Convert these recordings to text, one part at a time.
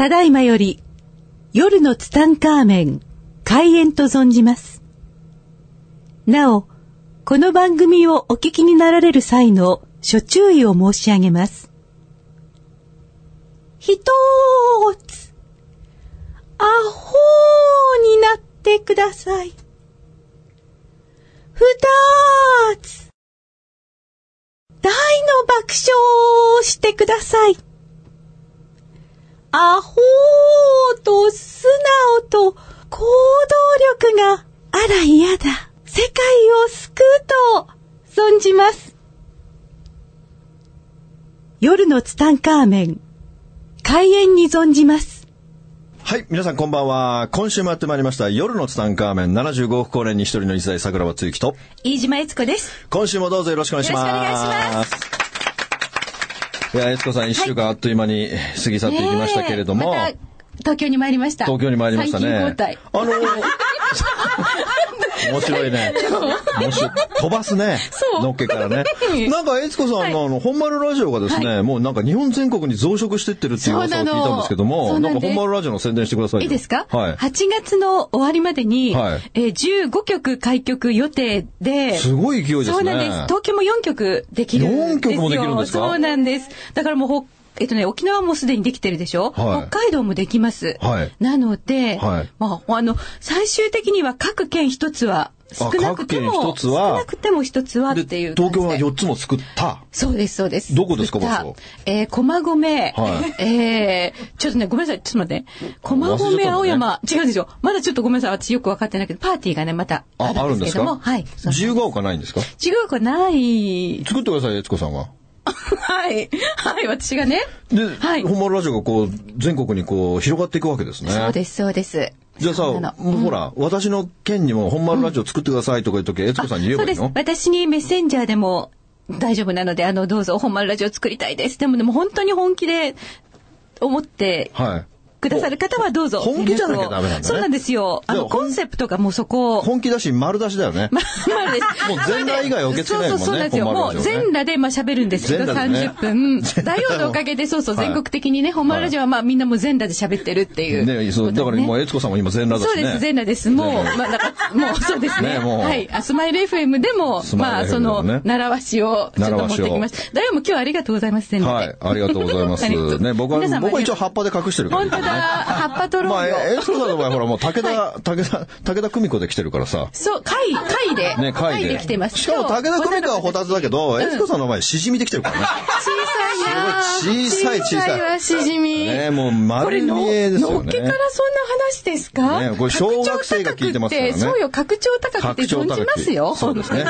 ただいまより夜のツタンカーメン開演と存じます。なお、この番組をお聞きになられる際の諸注意を申し上げます。ひとーつ、アホーになってください。ふたーつ、大の爆笑をしてください。アホーと素直と行動力があら嫌だ。世界を救うと存じます。夜のツタンカーメン、開演に存じます。はい、皆さんこんばんは。今週もやってまいりました。夜のツタンカーメン75億光年に一人の一代桜庭つゆきと、飯島悦子です。今週もどうぞよろしくお願いします。よろしくお願いします。いや、悦子さん一週間あっという間に過ぎ去っていきましたけれども、また東京に参りました。東京に参りましたね。あの、面白いね。面白い。飛ばすね。そうのっけからね。なんか、悦子さんのあの、本丸ラジオがですね、もうなんか日本全国に増殖してってるっていう噂を聞いたんですけどそも、なんの本丸ラジオの宣伝してくださいよ。いいですか？はい。8月の終わりまでに、はいえー15曲開局予定で、すごい勢いですね。そうなんです。東京も4曲できるんですよ。4曲もできるんですか？そうなんです。だからもうほ、えっとね、沖縄もすでにできてるでしょ、はい北海道もできます。はいなので、はいまあ、あの、最終的には各県一つは、少なくても、各県一つは？少なくても一つはっていう。東京は4つも作った？そうです、そうです。どこですか場所えー、駒込、はいえー、ちょっとね、ごめんなさい、ちょっと待って。駒込、青山、違うんですよ。まだちょっとごめんなさい、私よく分かってないけど、パーティーがね、またあるんですけども、はい。自由が丘ないんですか？違うかない。作ってください、悦子さんが。はい。はい、私がね。で、はい本丸ラジオがこう、全国にこう、広がっていくわけですね。そうです、そうです。じゃあさ、そうなのもうほら、私の県にも本丸ラジオ作ってくださいとか言うとき、悦子さんに言えばいいのそうです。私にメッセンジャーでも大丈夫なので、あの、どうぞ本丸ラジオ作りたいです。でもでも本当に本気で思ってはい。くださる方はどうぞ。本気じゃなきゃダメなんだねそうなんですよ。あの、コンセプトがもうそこ。本気だし、丸出しだよね。まあです。もう全裸以外受け付けないもんねそうそうそうなんですよ。もう全裸でまあ喋るんですけど、全裸でね30分。ダイオのおかげで、そうそう、はい全国的にね、本丸ラジオはまあみんなもう全裸で喋ってるっていう。ね、そう、だからもう悦子さんも今全裸だしね。そうです、全裸です。もう、まあ、なんか、もう そうですね。はい。あスマイル FM でも、まあ、その、習わしをちょっと持ってきました。ダイオも今日はありがとうございます、全裸で。はい、ありがとうございます。ね、僕は僕は一応葉っぱで隠してるから、本当だ、葉っぱ取ろまあ、うよ。え、悦子さんの場合ほらもう武田、武田、武田久美子で来てるからさ。そう、貝、貝で。ね、貝で。で来てます。しかも武田久美子はホタテだけど、ん悦子さんの場合、しじみで来てるからね。小さいなすごい小さい小さいわ、しじみ。ねもうこ丸見えですよね。のっけからそんな話ですか？ねこれ小学生が聞いてますからね格調高くってそうよ、格調高くて存じますよ。そうですね。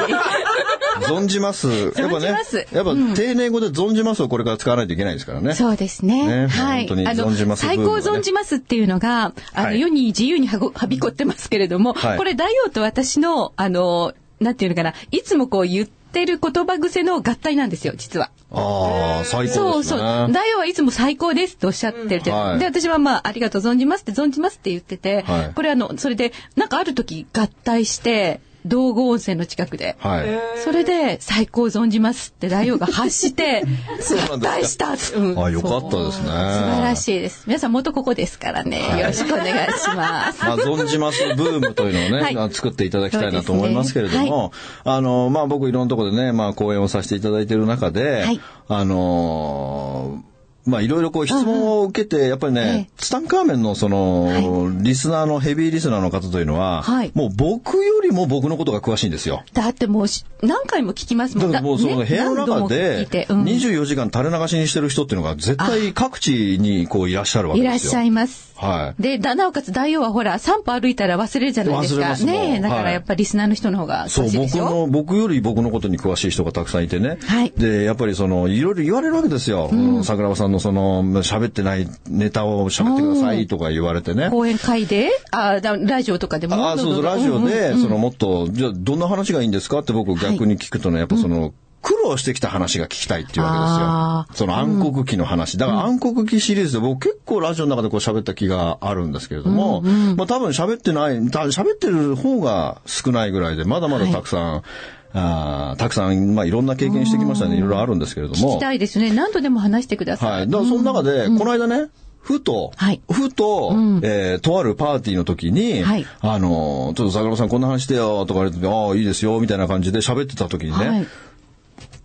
存じます。やっぱね。やっぱ丁寧語で存じますをこれから使わないといけないですからね。そうですね。ねはい。本当に存じます最高存じますっていうのが、あの、はい世に自由にはごはびこってますけれども、はいこれ、大王と私の、あの、なんていうのかな、いつもこう言ってる言葉癖の合体なんですよ、実は。ああ、最高そうそう。ですね。大王はいつも最高ですっておっしゃってるじゃんはいで、私はまあ、ありがとう存じますって存じますって言ってて、はいこれあの、それで、なんかある時合体して、道後温泉の近くで。はい。それで、最高存じますって大王が発して、合体した。うんあよかったですね素晴らしいです。皆さん元ここですからね。よろしくお願いします。まあ、存じますブームというのをね、はい作っていただきたいなと思いますけれども、あの、まあ僕いろんなところでね、まあ講演をさせていただいている中で、はいあのまあいろいろこう質問を受けて、やっぱりね、ええツタンカーメンのその、リスナーの、ヘビーリスナーの方というのは、はいもう僕よりも僕のことが詳しいんですよ。だってもうし何回も聞きますもんだからもうそのね部屋の中で聞いてうん24時間垂れ流しにしてる人っていうのが絶対各地にこういらっしゃるわけですよ。いらっしゃいます。はい。で、だなおかつ大王はほら、散歩歩いたら忘れるじゃないですか。ねえだかはいらやっぱりリスナーの人の方がそう、詳しいでしょ？僕の、僕より僕のことに詳しい人がたくさんいてね。はいで、やっぱりその、いろいろ言われるわけですよ。桜庭さんのその、喋ってないネタを喋ってくださいとか言われてね。講演会で？あだラジオとかでも？ああ、そうそう、ラジオで、その、もっと、じゃあ、どんな話がいいんですか？って僕逆に聞くとね、やっぱその、苦労してきた話が聞きたいっていうわあけですよ。その暗黒期の話。だから暗黒期シリーズで僕結構ラジオの中でこう喋った気があるんですけれども、まあ多分喋ってない、た喋ってる方が少ないぐらいで、まだまだたくさん、あーたくさん、まあいろんな経験してきましたね。いろいろあるんですけれども。聞きたいですね。何度でも話してください。はい。だからその中で、この間ね、ふと、はいふと、うんえーとあるパーティーの時に、はいあのー、ちょっと桜庭さんこんな話してよとか言われて、ああ、いいですよ、みたいな感じで喋ってた時にね、はい。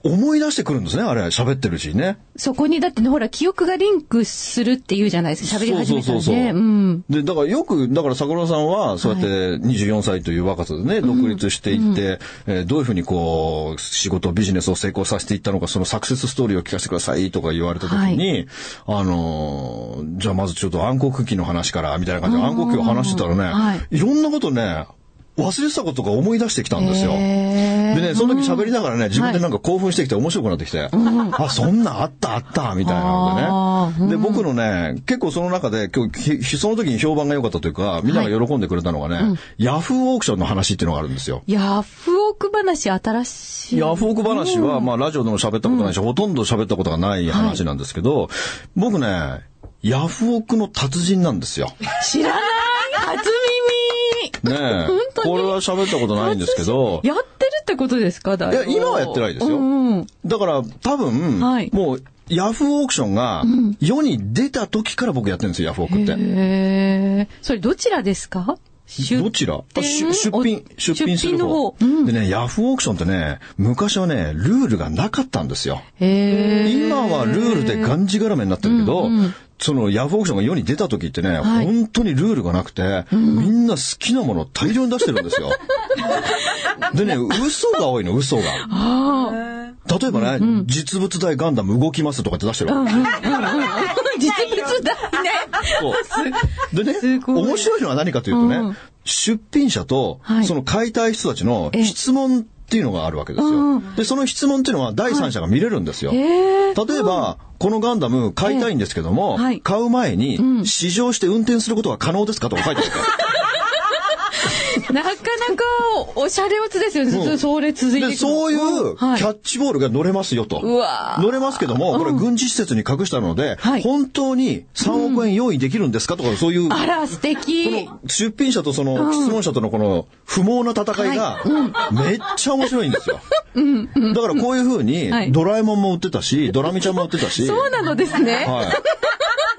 思い出してくるんですね、あれ、喋ってるうちにね。そこにだってね、ほら、記憶がリンクするって言うじゃないですか。喋り始めたらね。うん。で、だからよく、だから桜庭さんは、そうやって24歳という若さでね、独立していって、えーどういうふうにこう、仕事、ビジネスを成功させていったのか、そのサクセスストーリーを聞かせてくださいとか言われた時に、あのーじゃあまずちょっと暗黒期の話から、みたいな感じで暗黒期を話してたらね、はいいろんなことね、忘れてたことが思い出してきたんですよ。でね、その時喋りながらね、自分でなんか興奮してきて面白くなってきて、あ、そんなんあったあった、みたいなのでね。で、僕のね、結構その中で、今日、ひその時に評判が良かったというか、みんなが喜んでくれたのがね、ヤフーオークションの話っていうのがあるんですよ。ヤフオク話新しい。ヤフオク話は、まあ、ラジオでも喋ったことないし、ほとんど喋ったことがない話なんですけど、僕ね、ヤフオクの達人なんですよ。知らなねこれは喋ったことないんですけど、やってるってことですか？だいや、今はやってないですよ。うんうん。だから、多分、はい。もう、ヤフーオークションが世に出た時から僕やってるんですよ、ヤフオクって。へえ。それどちらですか？どちら？出出品、お出品する方。出品の方。うん。でね、ヤフーオークションってね、昔はね、ルールがなかったんですよ。今はルールでがんじがらめになってるけど、そのヤフーオークションが世に出た時ってね、はい本当にルールがなくて、みんな好きなものを大量に出してるんですよ。でね、嘘が多いの、嘘が。あ例えばね、実物大ガンダム動きますとかって出してるわけ。あ。実物だね。そうでね面白いのは何かというとね、うん出品者とはい、その買いたい人たちのえ質問っていうのがあるわけですよ。で、その質問っていうのは第三者が見れるんですよ。へえ。例えば、このガンダム買いたいんですけども、買う前に試乗して運転することが可能ですかとか書いてあるから。なかなかおしゃれおつですよね。ずっとそれ続いていくで、そういうキはいャッチボールが乗れますよと。乗れますけども、これ軍事施設に隠したので、はい本当に3億円用意できるんですかとか、そういう、あら、素敵。この出品者とその質問者とのこの不毛な戦いがめっちゃ面白いんですよ。だからこういうふうにはいドラえもんも売ってたし、ドラミちゃんも売ってたし。そうなのですね。はい。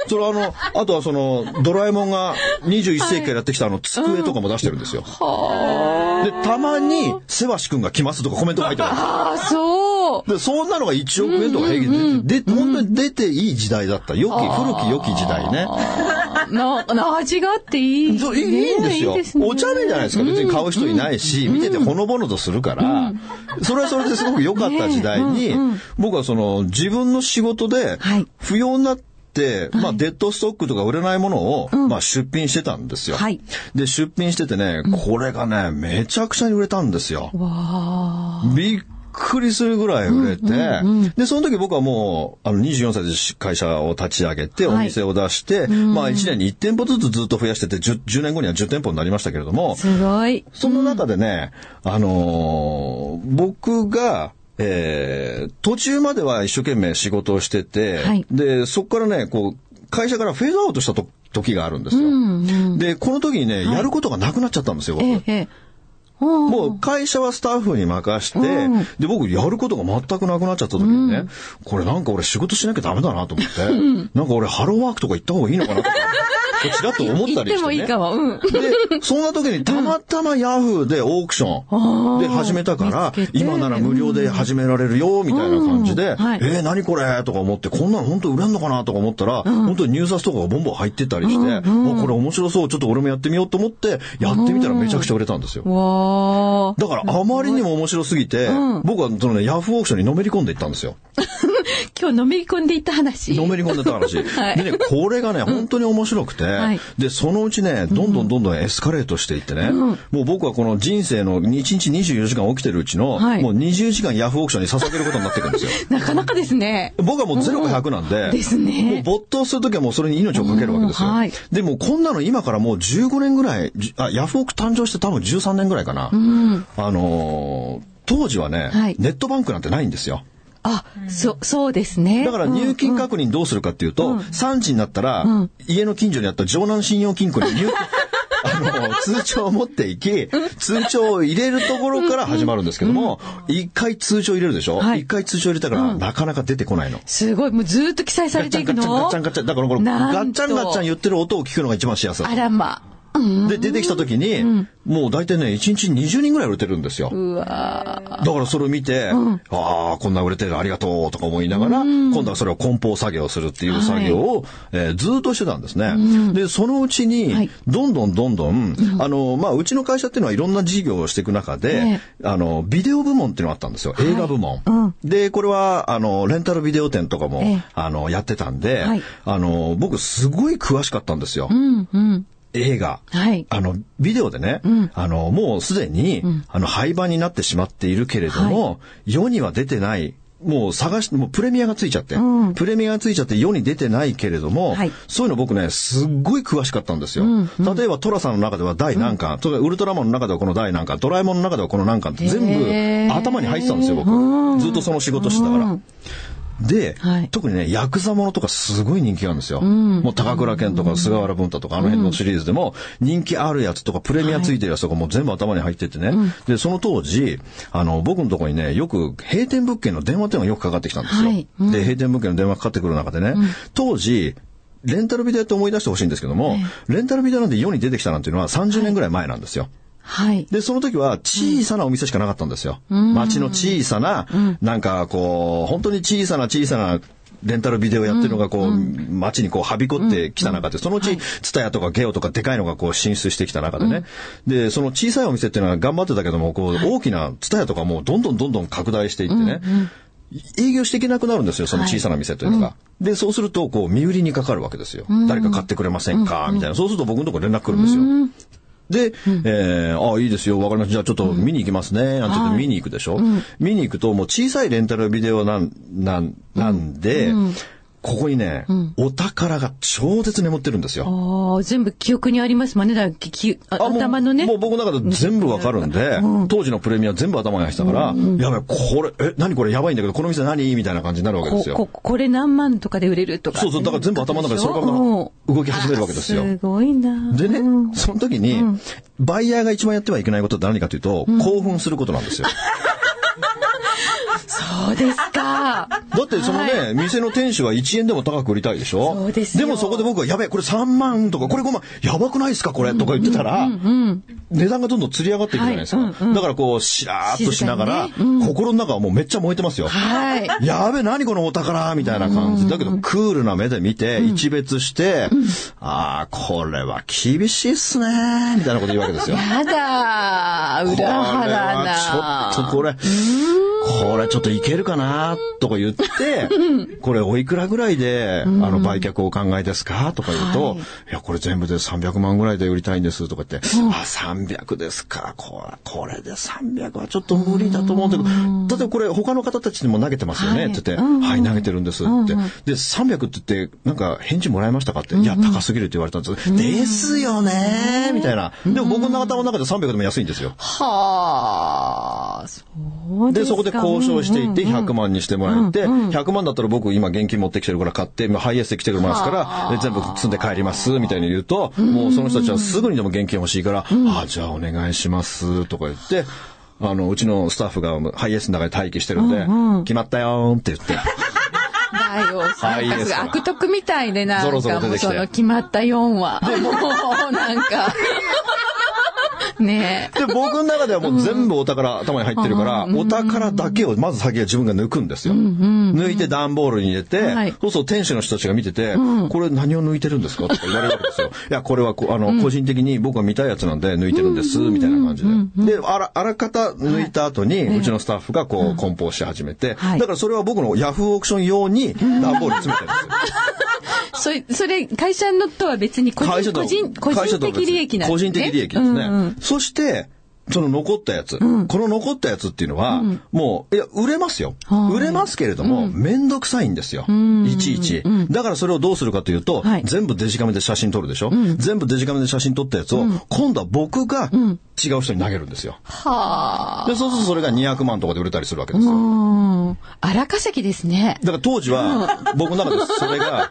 それあの、あとはその、ドラえもんが21世紀からやってきたあの、机とかも出してるんですよ。で、たまに、せわしくんが来ますとかコメントが入ってます。ああ、そう。で、そんなのが1億円とか平気で出て、で、本当に出ていい時代だった。良き、古き良き時代ね。な、な、味があっていい。そういいいいんですよ。ねいいですねお茶目じゃないですか。別に買う人いないし、見ててほのぼのとするから、それはそれですごく良かった時代に、僕はその自分の仕事ではい不要になって、まあ、デッドストックとか売れないものを、まあ、出品してたんですよ。はいで、出品しててね、これがね、めちゃくちゃに売れたんですよ。わあ。びっくりするぐらい売れて、で、その時僕はもう、あの、24歳で会社を立ち上げて、はいお店を出して、まあ、1年に1店舗ずつずっと増やしてて10、10年後には10店舗になりましたけれども、すごい。その中でね、あのー僕が、えー途中までは一生懸命仕事をしてて、はい。で、そこからね、こう、会社からフェードアウトしたと時があるんですよ。で、この時にね、やることがなくなっちゃったんですよ、僕。ええ、ええ。ももう会社はスタッフに任して、うん。で、僕やることが全くなくなっちゃった時にね、これなんか俺仕事しなきゃダメだなと思って、なんか俺ハローワークとか行った方がいいのかなとか、ちらっと思ったりして、ね。もいいかも。うん。で、そんな時にたまたまヤフーでオークションで始めたから今なら無料で始められるよ、みたいな感じで、うんはいえー、何これ？とか思って、こんなの本当売れんのかな？とか思ったら、本当に入札とかがボンボン入ってたりして、あこれ面白そう、ちょっと俺もやってみようと思って、やってみたらめちゃくちゃ売れたんですよ。だからあまりにも面白すぎて、僕はそのね、ヤフーオークションにのめり込んでいったんですよ。今日のめり込んでいった話。のめり込んでた話。はいでね、これがね、本当に面白くて、はいで、そのうちね、どんどんどんどんエスカレートしていってね、もう僕はこの人生の1日24時間起きてるうちの、はいもう20時間ヤフーオークションに捧げることになっていくんですよ。なかなかですね。僕はもう0か100なんで、ですねもう没頭するときはもうそれに命をかけるわけですよ。でもこんなの今からもう15年ぐらい、じあ、ヤフオク誕生して多分13年ぐらいかな。あのー当時はね、はいネットバンクなんてないんですよ。あ、そ、そうですね。だから入金確認どうするかっていうと、3時になったら、家の近所にあった城南信用金庫に入 あの、通帳を持っていき、通帳を入れるところから始まるんですけども、一回通帳入れるでしょ？はい一回通帳入れたから、なかなか出てこないの。すごい、もうずーっと記載されていくのガッチャンガッチャンガッチャン。だからこのガッチャンガッチャン言ってる音を聞くのが一番幸せだあらま。で、出てきた時に、もう大体ね、1日20人ぐらい売れてるんですよ。だからそれを見て、ああ、こんな売れてるありがとうとか思いながら、今度はそれを梱包作業するっていう作業を、えーずーっとしてたんですね。で、そのうちに、はい。どんどんどんどん、あの、まあ、うちの会社っていうのはいろんな事業をしていく中で、えあの、ビデオ部門っていうのがあったんですよ。映画部門。うん。で、これは、あの、レンタルビデオ店とかも、ええ。あの、やってたんで、はい。あの、僕すごい詳しかったんですよ。うん、うん。映画。はい。あの、ビデオでね、あの、もうすでに、あの、廃盤になってしまっているけれども、世には出てない、もう探して、もうプレミアがついちゃって、うんプレミアがついちゃって世に出てないけれども、はいそういうの僕ね、すっごい詳しかったんですよ。例えば、トラさんの中では第何巻、とかウルトラマンの中ではこの第何巻、ドラえもんの中ではこの何巻って全部頭に入ってたんですよ、僕。ずっとその仕事してたから。で、はい。特にね、ヤクザものとかすごい人気があるんですよ。もう高倉健とか菅原文太とかあの辺のシリーズでも人気あるやつとかプレミアついてるやつとかもう全部頭に入っててね。で、その当時、あの、僕のところにね、よく閉店物件の電話っていうのがよくかかってきたんですよ。はい。で、閉店物件の電話かかってくる中でね、当時、レンタルビデオって思い出してほしいんですけども、レンタルビデオなんて世に出てきたなんていうのは30年ぐらい前なんですよ。はい。で、その時は小さなお店しかなかったんですよ。街の小さな、なんかこう、本当に小さな小さな、レンタルビデオやってるのがこう、街にこう、はびこってきた中で、そのうち、ツタヤとかゲオとかでかいのがこう、進出してきた中でね。で、その小さいお店っていうのは頑張ってたけども、こう、大きなツタヤとかもうどんどんどんどん拡大していってね。営業していけなくなるんですよ、その小さな店というのが。で、そうすると、こう、身売りにかかるわけですよ。誰か買ってくれませんかみたいな。そうすると僕のところ連絡来るんですよ。で、えー、ああ、いいですよ、わかりました。じゃあちょっと見に行きますね。なん。て言って見に行くでしょ、見に行くと、もう小さいレンタルビデオなん、なん、なんで、ここにね、お宝が超絶眠ってるんですよ。全部記憶にありますもんね。だき頭のねも。う僕の中で全部わかるんで、当時のプレミア全部頭に入ってたから、やばい、これ、え、何これやばいんだけど、この店何？みたいな感じになるわけですよ。こここれ何万とかで売れるとか。そうそう、だから全部頭の中でそれから動き始めるわけですよ。すごいな。でね、うんその時に、バイヤーが一番やってはいけないことって何かというと、興奮することなんですよ。そうですか。だってそのね、店の店主は1円でも高く売りたいでしょ？そうですよもそこで僕は、やべえ、これ3万とか、これ5万、やばくないですかこれとか言ってたら、値段がどんどん釣り上がっていくじゃないですか。はいうんうんだからこう、しらーっとしながら、静かに心の中はもうめっちゃ燃えてますよ。はい。やべえ、何このお宝みたいな感じ。だけど、クールな目で見て、一別して、ああ、これは厳しいっすねみたいなこと言うわけですよ。やだー。裏腹な。ちょっとこれ、これちょっといけるかなとか言って、これおいくらぐらいで、あの、売却をお考えですかとか言うと、はい。い、や、これ全部で300万ぐらいで売りたいんですとか言って、あ、300ですか。これ、これで300はちょっと無理だと思うんだけど、例えばこれ他の方たちにも投げてますよね、はい。って言って、はい、投げてるんですって。で、300って言って、なんか返事もらえましたかって、いや、高すぎるって言われたんです。よ。ですよねみたいな。でも僕の頭の中で300でも安いんですよ。はあ、そうでで、すか。そこで交渉していって、うんうんうん100万にしてもらえて、100万だったら僕今現金持ってきてるから買って、ハイエースで来てくれますから、で全部積んで帰ります、みたいに言うと、もうその人たちはすぐにでも現金欲しいから、ああ、じゃあお願いします、とか言って、あの、うちのスタッフがハイエースの中で待機してるんで、決まったよーって言って、だよ。はいなんか悪徳みたいでなんかもうその決まった4話。もうなんか。ねえ。で、僕の中ではもう全部お宝頭に入ってるから、お宝だけをまず先は自分が抜くんですよ。抜いて段ボールに入れて、はいそうすると店主の人たちが見てて、これ何を抜いてるんですかとか言われるわけですよ。いや、これはこあの、個人的に僕が見たいやつなんで抜いてるんです、みたいな感じで。で、あら、あらかた抜いた後に、うちのスタッフがこう、梱包し始めて、はいだからそれは僕のヤフーオークション用に段ボールに詰めてるんですよ。それ、それ、会社のとは別に個人、個人、個人的利益なんですね。個人的利益ですね。うんうんそして、その残ったやつ、この残ったやつっていうのは、もう、いや、売れますよ。売れますけれども、めんどくさいんですよ。いちいち。だからそれをどうするかというと、はい全部デジカメで写真撮るでしょ、全部デジカメで写真撮ったやつを、今度は僕が違う人に投げるんですよ。はあ。で、そうするとそれが200万とかで売れたりするわけですよ。うん。荒稼ぎですね。だから当時は、僕の中でそれが、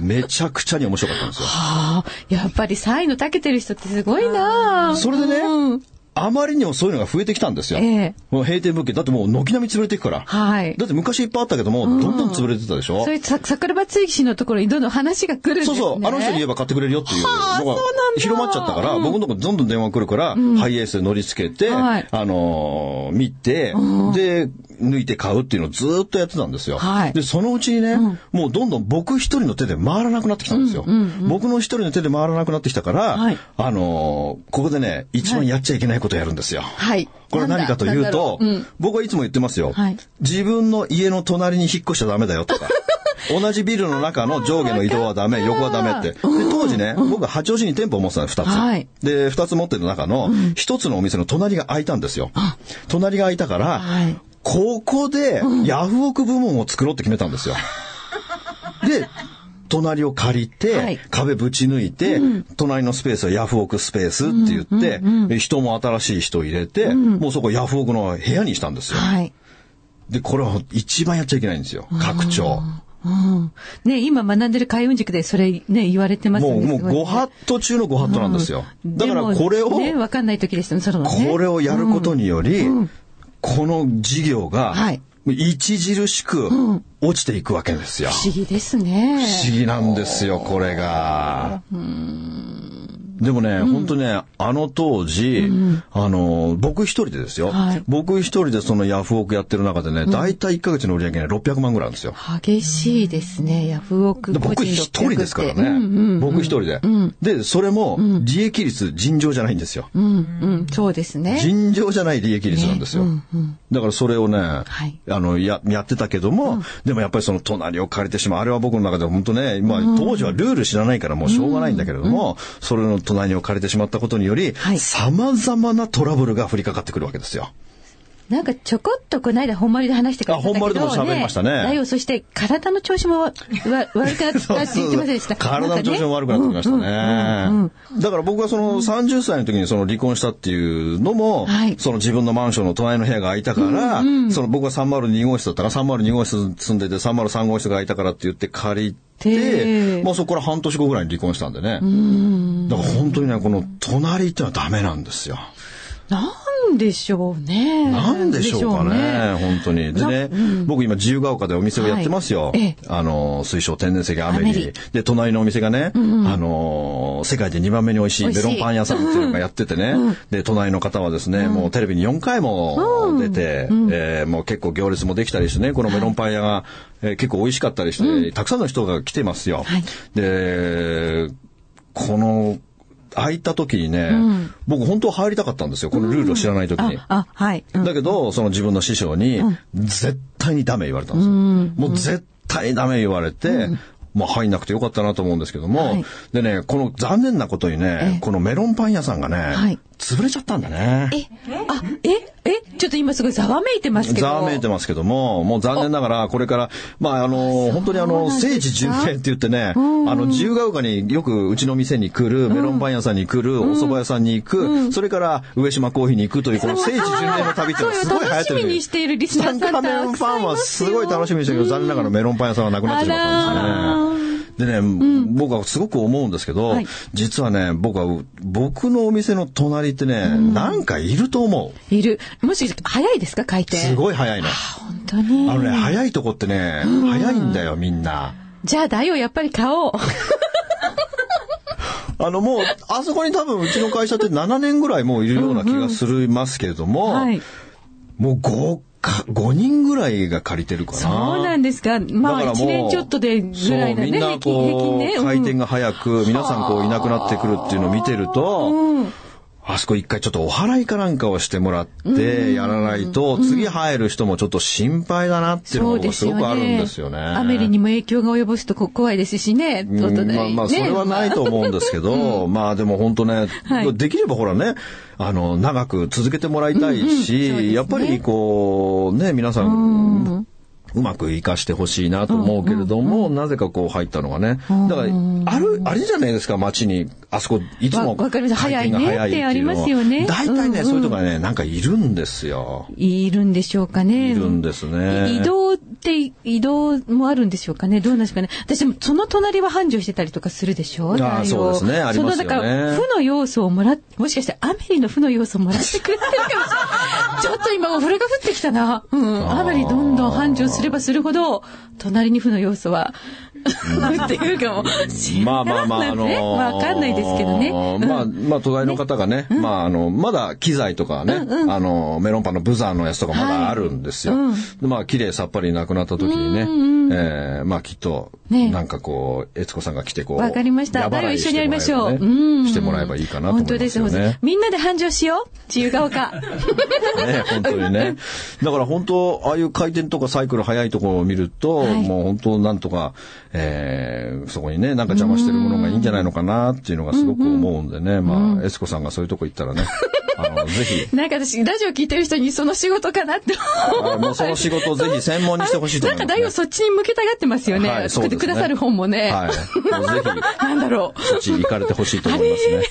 めちゃくちゃに面白かったんですよ。はあ。やっぱり才能長けてる人ってすごいなあそれでね、うんあまりにもそういうのが増えてきたんですよ。ええもう閉店物件。だってもう軒並み潰れていくから。はい。だって昔いっぱいあったけども、どんどん潰れてたでしょ、そういうさ桜庭追記のところにどんどん話が来るんですね。そうそう、あの人に言えば買ってくれるよっていうのがはあそうなんだ広まっちゃったから、僕のとこどんどん電話来るから、ハイエースで乗り付けて、はいあのー見て、で、抜いて買うっていうのをずーっとやってたんですよ。はいで、そのうちにね、もうどんどん僕一人の手で回らなくなってきたんですよ。僕の一人の手で回らなくなってきたから、はいあのーここでね、一番やっちゃいけないことをやるんですよ。はい。これ何かというと、うん僕はいつも言ってますよ、はい自分の家の隣に引っ越しちゃダメだよとか。同じビルの中の上下の移動はダメ、横はダメって。で、当時ね、僕は八王子に店舗を持ってたの、二つ。はいで、二つ持ってる中の、一つのお店の隣が空いたんですよ。隣が空いたから、はいここで、ヤフオク部門を作ろうって決めたんですよ。で、隣を借りて、はい壁ぶち抜いて、隣のスペースはヤフオクスペースって言って、で人も新しい人入れて、もうそこヤフオクの部屋にしたんですよ。はい。で、これは一番やっちゃいけないんですよ。拡張。うん。ね、今学んでる開運塾でそれね、言われてますよもう、ね。もうすご法度中のご法度なんですよ。だからこれを、ね、わかんない時でしたね、そのね。これをやることにより、この事業がはい、著しく落ちていくわけですよ。不思議ですね。不思議なんですよ、これが。でもね、本当ね、あの当時、あの、僕一人でですよ。はい。僕一人でそのヤフオクやってる中でね、だいたい1ヶ月の売り上げね、600万ぐらいあるんですよ。激しいですね、ヤフオク。僕一人ですからね。うんうんうん。僕一人で。で、それも、利益率尋常じゃないんですよ。うん。うん、そうですね。尋常じゃない利益率なんですよ。だからそれをね、い。あの、や、やってたけども、でもやっぱりその隣を借りてしまう。あれは僕の中で本当ね、まあ当時はルール知らないからもうしょうがないんだけれども、それの隣を借りてしまったことにより、はい様々なトラブルが降りかかってくるわけですよ。なんかちょこっとこの間本丸で話してくれたけどあ本丸でも喋りましたねだよ、そして体の調子もわわ 悪くなったって言ってませんでした？体の調子も悪くなってきましたね。だから僕はその30歳の時にその離婚したっていうのも、はいその自分のマンションの隣の部屋が空いたから、その僕は302号室だったから302号室住んでて303号室が空いたからって言って借りて、でまあそこから半年後ぐらいに離婚したんでね。だから本当にね、この隣ってのはダメなんですよ。なんでしょうね。なんでしょうかね、でしょ本当に。でね、僕今自由が丘でお店をやってますよ。はい。ええ。あの、水晶天然石アメリで、隣のお店がね、あの、世界で2番目に美味しいメロンパン屋さんっていうのがやっててね、で、隣の方はですね、もうテレビに4回も出て、えーもう結構行列もできたりしてね、このメロンパン屋が、えー結構美味しかったりして、たくさんの人が来てますよ。はい。で、この、空いた時にね、僕本当は入りたかったんですよ。このルールを知らない時に。あ、あ、はい。うん。だけど、その自分の師匠に、絶対にダメ言われたんですよ。もう絶対ダメ言われて、まあ入んなくてよかったなと思うんですけども、はい。でね、この残念なことにね、このメロンパン屋さんがね、はい潰れちゃったんだね。え、あ、え、え、ちょっと今すごいざわめいてますけど。ざわめいてますけども、もう残念ながら、これから、まあ、あの、本当にあの、聖地巡礼って言ってね、あの、自由が丘によくうちの店に来る、メロンパン屋さんに来る、お蕎麦屋さんに行く、それから上島コーヒーに行くという、この聖地巡礼の旅っていうのがすごい流行ってる。楽しみにしているリスナーさんツタンカメンファンはすごい楽しみにしてるけど、残念ながらメロンパン屋さんはなくなってしまったんですね。でね、僕はすごく思うんですけど、はい実はね、僕は、僕のお店の隣ってね、なんかいると思う。いる。もし、早いですか？回転。すごい早いの。本当に。あのね、早いとこってね、早いんだよ、みんな。じゃあ、だよ、やっぱり買おう。あの、もう、あそこに多分、うちの会社って7年ぐらいもういるような気がするますけれども、はい。もう5か、5人ぐらいが借りてるかな。そうなんですか。まあ、だからもう1年ちょっとでぐらいのね、みんね。うん回転が早く、皆さんこういなくなってくるっていうのを見てると、あそこ一回ちょっとお祓いかなんかをしてもらってやらないと、次入る人もちょっと心配だなっていうのがすごくあるんですよね。アメリにも影響が及ぼすとこ怖いですしね。うん。まあまあ、それはないと思うんですけど、まあでも本当ね、はい。できればほらね、あの、長く続けてもらいたいし、そうですね。やっぱりこう、ね、皆さん、うまく活かしてほしいなと思うけれども、なぜかこう入ったのがね。だから、ある、あれじゃないですか、街に、あそこ、いつもわわかります回転が早いっていうのは早いねってありますよね大体ね、そういうとこがね、なんかいるんですよ。いるんでしょうかね。いるんですね。移動って、移動もあるんでしょうかね？どうなんですかね？私もその隣は繁盛してたりとかするでしょあそうですねありますよねその、だから、負の要素をもらっ、もしかしてアメリの負の要素をもらってくれてるかもしれない。ちょっと今、それが降ってきたな。うん。アメリどんどん繁盛すればするほど、隣に負の要素は、降ってくるかも。まあまあまあ、あのーわかんないですけどね。うんまあ、まあ、隣の方がね、まあ、あの、まだ機材とかね、あの、メロンパンのブザーのやつとかまだあるんですよ。まあ、綺麗さっぱりなくなった時にね、えーまあ、きっと、ねなんかこう、悦子さんが来て、こう、わかりました。誰を一緒にやりましょう。してもらえばいいかなと本当です。みんなで繁盛しよう。自由が丘。ね、本当にね。だから本当、ああいう回転とかサイクル速いところを見ると、はいもう本当なんとか、えーそこにね、なんか邪魔してるものがいいんじゃないのかなっていうのがすごく思うんでね、まあ、エスコさんがそういうとこ行ったらね、あの、ぜひ、なんか私、ラジオ聞いてる人にその仕事かなって思あもうその仕事をぜひ専門にしてほしいと思います、ね。なんかだいぶそっちに向けたがってますよね。はい作ってくださる本もね。はい。ぜひ、なんだろう。そっち行かれてほしいと思いますね。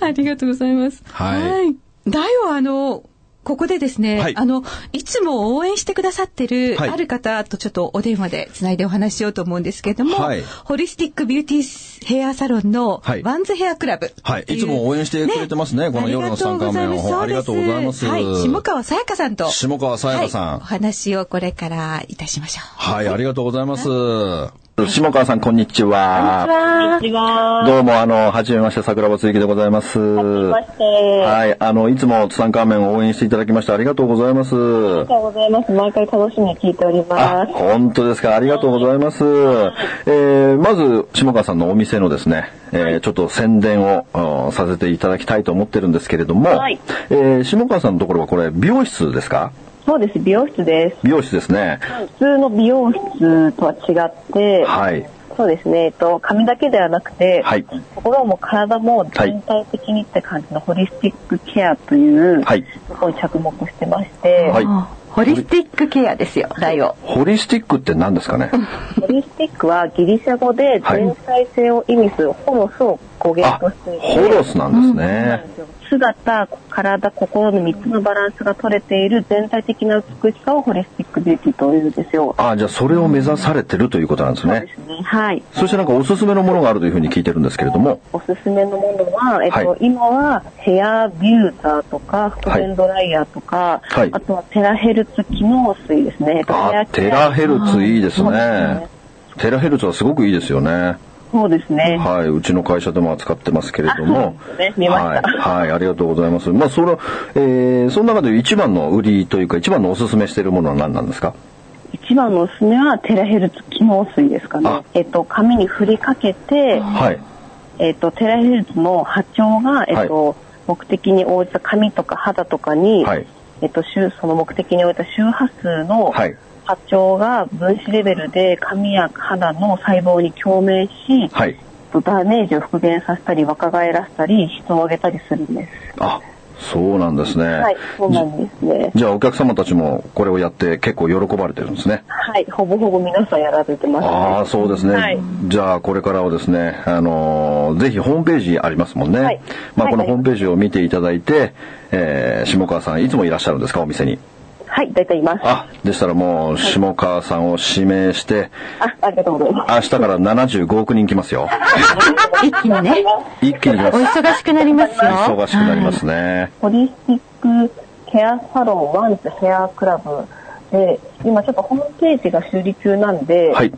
あ りがとうございます。はいだよ、あの、ここでですね、はいあの、いつも応援してくださってる、はいある方とちょっとお電話でつないでお話ししようと思うんですけれども、はいホリスティックビューティーヘアサロンのはいワンズヘアクラブ。はい。いつも応援してくれてますね。この夜の三冠目の方。ありがとうございます。はい、下川さやかさんと。下川さやかさんはいお話をこれからいたしましょう。はい、ありがとうございます。下川さん、こんにちは。こんにちは。どうも、あの、はじめまして、桜庭つゆきでございます。はじめまして。はい、あの、いつもツタンカーメンを応援していただきましてありがとうございます。ありがとうございます。毎回楽しみに聞いておりあま、す。本当ですか。ありがとうございます。えー、まず、下川さんのお店のですね、えー、ちょっと宣伝をうんさせていただきたいと思ってるんですけれども、はいえー、下川さんのところはこれ、美容室ですか？そうです。美容室です。美容室ですね。普通の美容室とは違って、はい。そうですね。えっと、髪だけではなくて、はい心も体も全体的にって感じのホリスティックケアというはいところに着目してまして、はいあホリスティックケアですよ、題を。ホリスティックって何ですかね？ホリスティックはギリシャ語で全体性を意味するホロスを語あ源としてい、て、ホロスなんですね。姿、体、心の3つのバランスが取れている全体的な美しさをホリスティックビューティーというんですよ。あ、じゃあそれを目指されてるということなんですねそうで。すね。はい。そしてなんかおすすめのものがあるというふうに聞いてるんですけれども。おすすめのものは、えっと、はい今はヘアビューターとか、腹面ドライヤーとか、はいあとはテラヘルツ機能水ですね。あ、テラヘルツいいですね。テラヘルツはすごくいいですよね。そうですね。はい、うちの会社でも扱ってますけれども。ね見ましたはい、はい、ありがとうございます。まあ、その、えー、その中で一番の売りというか、一番のおすすめしているものは何なんですか？一番のおすすめはテラヘルツ機能水ですかあね。えっと、髪に振りかけて、はい。えっと、テラヘルツの波長が、えっと、目的に応じた髪とか肌とかに、はい。えっと、周その目的に応じた周波数のはい。波長が分子レベルで髪や肌の細胞に共鳴し、はい。えっとダメージを復元させたり若返らせたり質を上げたりするんです。あ、そうなんですね。はい、そうなんですね。じゃあお客様たちもこれをやって結構喜ばれてるんですね。はい、ほぼほぼ皆さんやられてます、ね。ああ、そうですね。はい。じゃあ、これからはですね、あのーぜひホームページありますもんね。はいまあ、はいこのホームページを見ていただいて、えー下川さん、いつもいらっしゃるんですか、お店に。はい、大体います。あ、あ、でしたらもう、下川さんを指名して、ありがとうございます。明日から75億人来ますよ。一気にね、一気に来ます。お忙しくなりますよ。忙しくなりますね。ホリスティックケアサロンワンズヘアクラブで、今ちょっとホームページが修理中なんで、はい。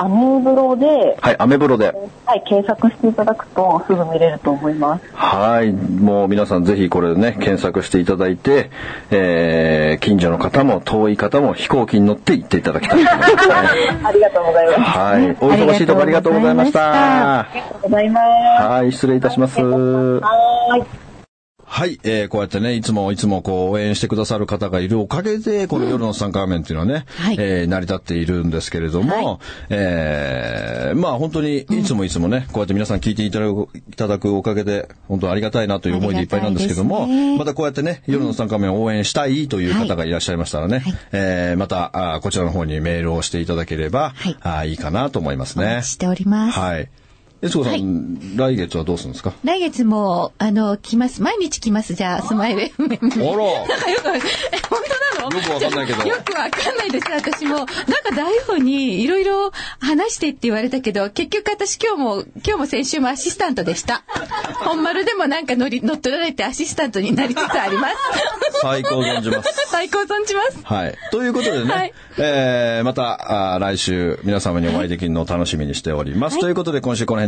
アメブロで、はい、アメブロで。はい、検索していただくとすぐ見れると思います。はい。もう皆さんぜひこれね、検索していただいて、えー、近所の方も遠い方も飛行機に乗って行っていただきたいと思いますね。ありがとうございます。はい。お忙しいところありがとうございました。ありがとうございます。はい、失礼いたします。はーい。はい、えー、こうやってね、いつもいつもこう応援してくださる方がいるおかげで、この夜の参加画面っていうのはね、はい、えー、成り立っているんですけれども、はい、えー、まあ本当にいつもいつもね、こうやって皆さん聞いていただくいただくおかげで、本当ありがたいなという思いでいっぱいなんですけども、ね、またこうやってね、夜の参加画面を応援したいという方がいらっしゃいましたらね、はい、えー、またあこちらの方にメールをしていただければ、はい、あいいかなと思いますね。しております。はい。えつこさん、はい、来月はどうするんですか？来月も、あの、来ます。毎日来ます。じゃあ、スマイル FM に。あら。なんかよく、え、本当なのよくわかんないけど。よくわかんないです、私も。なんか台本にいろいろ話してって言われたけど、結局私今日も、今日も先週もアシスタントでした。本丸でもなんか乗り、乗っ取られてアシスタントになりつつあります。最高存じます。最高存じます。はい。ということでね、はい、えー、また、あ来週皆様にお会いできるのを楽しみにしております。はい、ということで今週この辺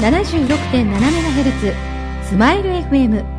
76.7MHz スマイル FM